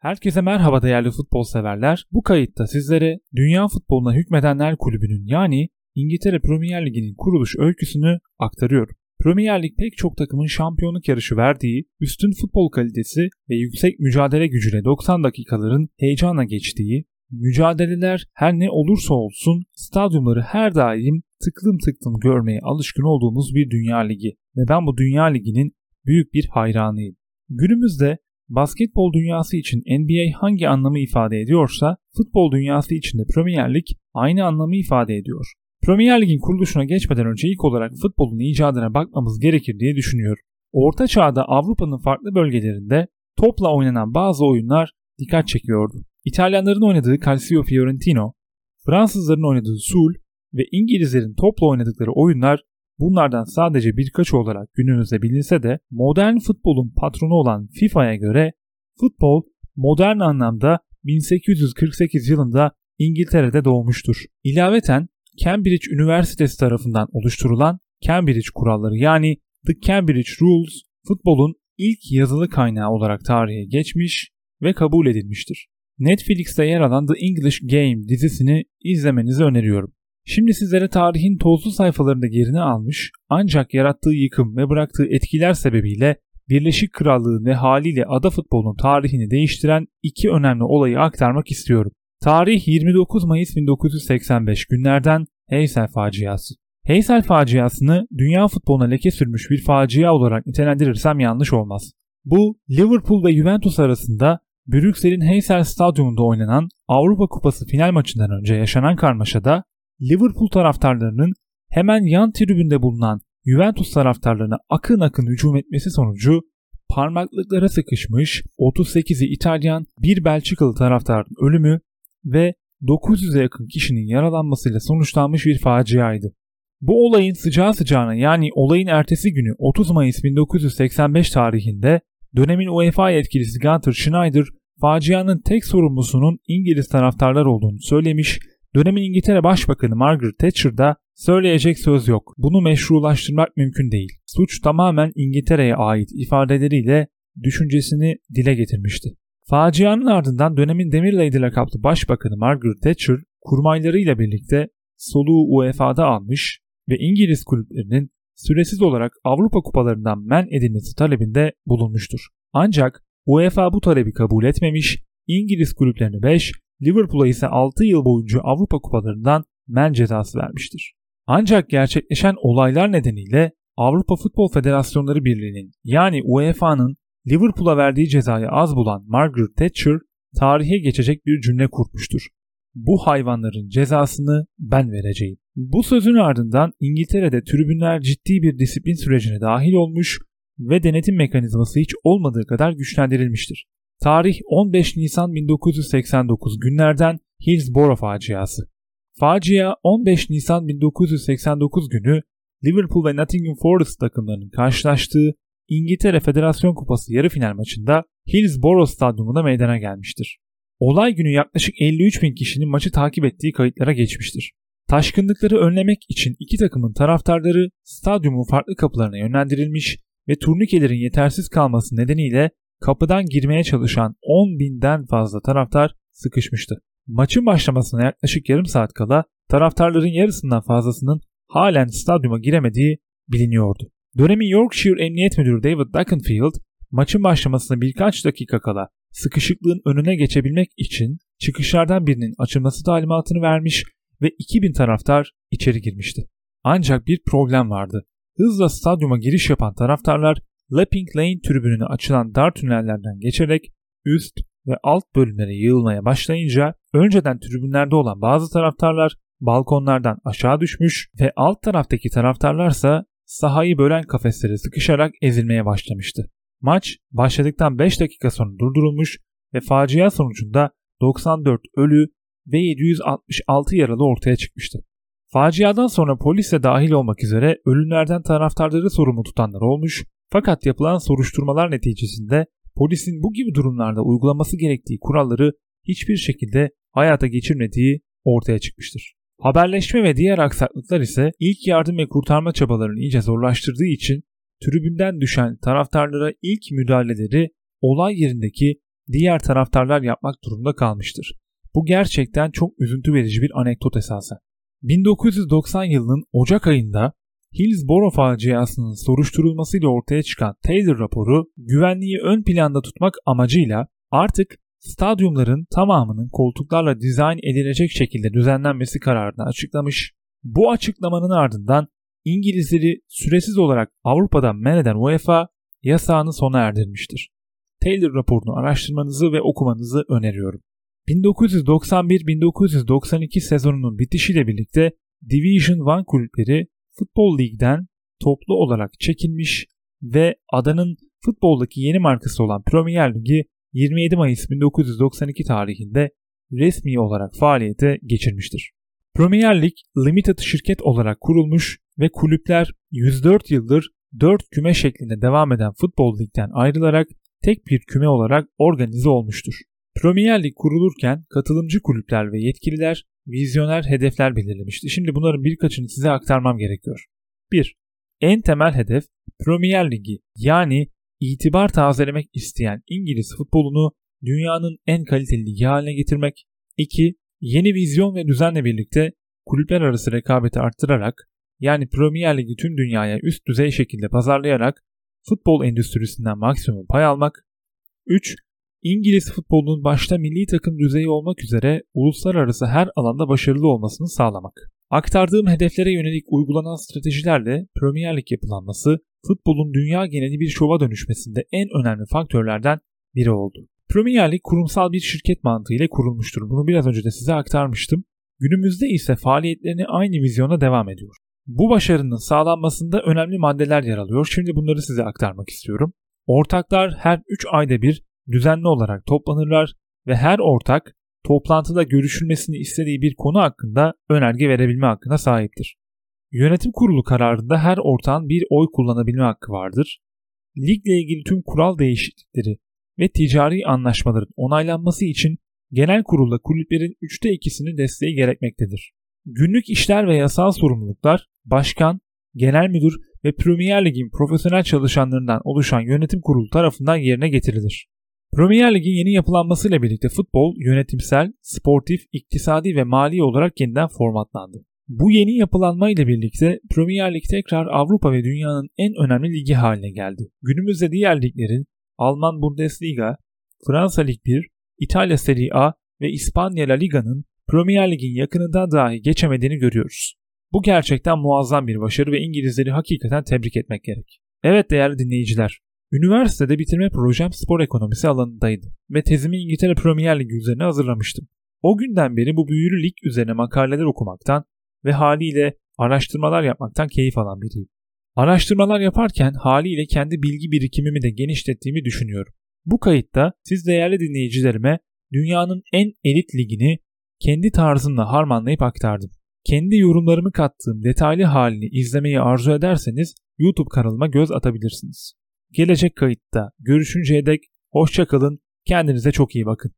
Herkese merhaba değerli futbol severler. Bu kayıtta sizlere Dünya Futboluna Hükmedenler Kulübü'nün yani İngiltere Premier Ligi'nin kuruluş öyküsünü aktarıyorum. Premier Lig pek çok takımın şampiyonluk yarışı verdiği, üstün futbol kalitesi ve yüksek mücadele gücüyle 90 dakikaların heyecanla geçtiği, mücadeleler her ne olursa olsun stadyumları her daim tıklım tıklım görmeye alışkın olduğumuz bir dünya ligi ve ben bu dünya liginin büyük bir hayranıyım. Günümüzde basketbol dünyası için NBA hangi anlamı ifade ediyorsa futbol dünyası için de Premier Lig aynı anlamı ifade ediyor. Premier Lig'in kuruluşuna geçmeden önce ilk olarak futbolun icadına bakmamız gerekir diye düşünüyorum. Orta çağda Avrupa'nın farklı bölgelerinde topla oynanan bazı oyunlar dikkat çekiyordu. İtalyanların oynadığı Calcio Fiorentino, Fransızların oynadığı Sul ve İngilizlerin topla oynadıkları oyunlar bunlardan sadece birkaç olarak günümüzde bilinse de modern futbolun patronu olan FIFA'ya göre futbol modern anlamda 1848 yılında İngiltere'de doğmuştur. İlaveten Cambridge Üniversitesi tarafından oluşturulan Cambridge kuralları yani The Cambridge Rules futbolun ilk yazılı kaynağı olarak tarihe geçmiş ve kabul edilmiştir. Netflix'te yer alan The English Game dizisini izlemenizi öneriyorum. Şimdi sizlere tarihin tozlu sayfalarında yerini almış ancak yarattığı yıkım ve bıraktığı etkiler sebebiyle Birleşik Krallığın ve haliyle ada futbolunun tarihini değiştiren iki önemli olayı aktarmak istiyorum. Tarih 29 Mayıs 1985 günlerden Heysel faciası. Heysel faciasını dünya futboluna leke sürmüş bir facia olarak nitelendirirsem yanlış olmaz. Bu Liverpool ve Juventus arasında Brüksel'in Heysel Stadyumunda oynanan Avrupa Kupası final maçından önce yaşanan karmaşada Liverpool taraftarlarının hemen yan tribünde bulunan Juventus taraftarlarına akın akın hücum etmesi sonucu parmaklıklara sıkışmış 38'i İtalyan bir Belçikalı taraftarın ölümü ve 900'e yakın kişinin yaralanmasıyla sonuçlanmış bir faciaydı. Bu olayın sıcağı sıcağına yani olayın ertesi günü 30 Mayıs 1985 tarihinde dönemin UEFA yetkilisi Gunter Schneider facianın tek sorumlusunun İngiliz taraftarlar olduğunu söylemiş, dönemin İngiltere Başbakanı Margaret Thatcher da söyleyecek söz yok, bunu meşrulaştırmak mümkün değil. Suç tamamen İngiltere'ye ait ifadeleriyle düşüncesini dile getirmişti. Facianın ardından dönemin Demir Lady lakaplı Başbakanı Margaret Thatcher kurmaylarıyla birlikte soluğu UEFA'da almış ve İngiliz kulüplerinin süresiz olarak Avrupa kupalarından men edilmesi talebinde bulunmuştur. Ancak UEFA bu talebi kabul etmemiş, İngiliz kulüplerine 5, Liverpool'a ise 6 yıl boyunca Avrupa kupalarından men cezası vermiştir. Ancak gerçekleşen olaylar nedeniyle Avrupa Futbol Federasyonları Birliği'nin yani UEFA'nın Liverpool'a verdiği cezayı az bulan Margaret Thatcher tarihe geçecek bir cümle kurmuştur. Bu hayvanların cezasını ben vereceğim. Bu sözün ardından İngiltere'de tribünler ciddi bir disiplin sürecine dahil olmuş ve denetim mekanizması hiç olmadığı kadar güçlendirilmiştir. Tarih 15 Nisan 1989 günlerden Hillsborough faciası. Facia 15 Nisan 1989 günü Liverpool ve Nottingham Forest takımlarının karşılaştığı İngiltere Federasyon Kupası yarı final maçında Hillsborough Stadyumunda meydana gelmiştir. Olay günü yaklaşık 53 bin kişinin maçı takip ettiği kayıtlara geçmiştir. Taşkınlıkları önlemek için iki takımın taraftarları stadyumun farklı kapılarına yönlendirilmiş ve turnikelerin yetersiz kalması nedeniyle kapıdan girmeye çalışan 10 binden fazla taraftar sıkışmıştı. Maçın başlamasına yaklaşık yarım saat kala taraftarların yarısından fazlasının halen stadyuma giremediği biliniyordu. Dönemin Yorkshire Emniyet Müdürü David Duckenfield maçın başlamasına birkaç dakika kala sıkışıklığın önüne geçebilmek için çıkışlardan birinin açılması talimatını vermiş ve 2000 taraftar içeri girmişti. Ancak bir problem vardı. Hızla stadyuma giriş yapan taraftarlar Lapping Lane tribününe açılan dar tünellerden geçerek üst ve alt bölümlere yığılmaya başlayınca önceden tribünlerde olan bazı taraftarlar balkonlardan aşağı düşmüş ve alt taraftaki taraftarlarsa sahayı bölen kafeslere sıkışarak ezilmeye başlamıştı. Maç başladıktan 5 dakika sonra durdurulmuş ve facia sonucunda 94 ölü ve 766 yaralı ortaya çıkmıştı. Faciadan sonra polisle dahil olmak üzere ölümlerden taraftarları sorumlu tutanlar olmuş fakat yapılan soruşturmalar neticesinde polisin bu gibi durumlarda uygulaması gerektiği kuralları hiçbir şekilde hayata geçirmediği ortaya çıkmıştır. Haberleşme ve diğer aksaklıklar ise ilk yardım ve kurtarma çabalarını iyice zorlaştırdığı için tribünden düşen taraftarlara ilk müdahaleleri olay yerindeki diğer taraftarlar yapmak durumunda kalmıştır. Bu gerçekten çok üzüntü verici bir anekdot esasen. 1990 yılının Ocak ayında Hillsborough faciasının soruşturulmasıyla ortaya çıkan Taylor raporu güvenliği ön planda tutmak amacıyla artık stadyumların tamamının koltuklarla dizayn edilecek şekilde düzenlenmesi kararını açıklamış. Bu açıklamanın ardından İngilizleri süresiz olarak Avrupa'dan men eden UEFA yasağını sona erdirmiştir. Taylor raporunu araştırmanızı ve okumanızı öneriyorum. 1991-1992 sezonunun bitişiyle birlikte Division 1 kulüpleri Futbol Lig'den toplu olarak çekilmiş ve adanın futboldaki yeni markası olan Premier Ligi 27 Mayıs 1992 tarihinde resmi olarak faaliyete geçirmiştir. Premier Lig Limited şirket olarak kurulmuş ve kulüpler 104 yıldır 4 küme şeklinde devam eden Futbol Lig'den ayrılarak tek bir küme olarak organize olmuştur. Premier Lig kurulurken katılımcı kulüpler ve yetkililer vizyoner hedefler belirlemişti. Şimdi bunların birkaçını size aktarmam gerekiyor. 1. En temel hedef Premier Ligi yani itibar tazelemek isteyen İngiliz futbolunu dünyanın en kaliteli ligi haline getirmek. 2. Yeni vizyon ve düzenle birlikte kulüpler arası rekabeti arttırarak yani Premier Ligi tüm dünyaya üst düzey şekilde pazarlayarak futbol endüstrisinden maksimum pay almak. 3. İngiliz futbolunun başta milli takım düzeyi olmak üzere uluslararası her alanda başarılı olmasını sağlamak. Aktardığım hedeflere yönelik uygulanan stratejilerle Premier Lig yapılanması futbolun dünya geneli bir şova dönüşmesinde en önemli faktörlerden biri oldu. Premier Lig kurumsal bir şirket mantığıyla kurulmuştur. Bunu biraz önce de size aktarmıştım. Günümüzde ise faaliyetlerini aynı vizyona devam ediyor. Bu başarının sağlanmasında önemli maddeler yer alıyor. Şimdi bunları size aktarmak istiyorum. Ortaklar her 3 ayda bir düzenli olarak toplanırlar ve her ortak toplantıda görüşülmesini istediği bir konu hakkında önerge verebilme hakkına sahiptir. Yönetim kurulu kararında her ortağın bir oy kullanabilme hakkı vardır. Ligle ilgili tüm kural değişiklikleri ve ticari anlaşmaların onaylanması için genel kurulda kulüplerin 3'te 2'sinin desteği gerekmektedir. Günlük işler ve yasal sorumluluklar başkan, genel müdür ve Premier Lig'in profesyonel çalışanlarından oluşan yönetim kurulu tarafından yerine getirilir. Premier Lig'in yeni yapılanmasıyla birlikte futbol yönetimsel, sportif, iktisadi ve mali olarak yeniden formatlandı. Bu yeni yapılanma ile birlikte Premier Lig tekrar Avrupa ve dünyanın en önemli ligi haline geldi. Günümüzde diğer liglerin Alman Bundesliga, Fransa Lig 1, İtalya Serie A ve İspanya La Liga'nın Premier Lig'in yakınında dahi geçemediğini görüyoruz. Bu gerçekten muazzam bir başarı ve İngilizleri hakikaten tebrik etmek gerek. Evet değerli dinleyiciler, üniversitede bitirme projem spor ekonomisi alanındaydı ve tezimi İngiltere Premier Ligi üzerine hazırlamıştım. O günden beri bu büyülü lig üzerine makaleler okumaktan ve haliyle araştırmalar yapmaktan keyif alan biriyim. Araştırmalar yaparken haliyle kendi bilgi birikimimi de genişlettiğimi düşünüyorum. Bu kayıtta siz değerli dinleyicilerime dünyanın en elit ligini kendi tarzımla harmanlayıp aktardım. Kendi yorumlarımı kattığım detaylı halini izlemeyi arzu ederseniz YouTube kanalıma göz atabilirsiniz. Gelecek kayıtta görüşünceye dek hoşçakalın, kendinize çok iyi bakın.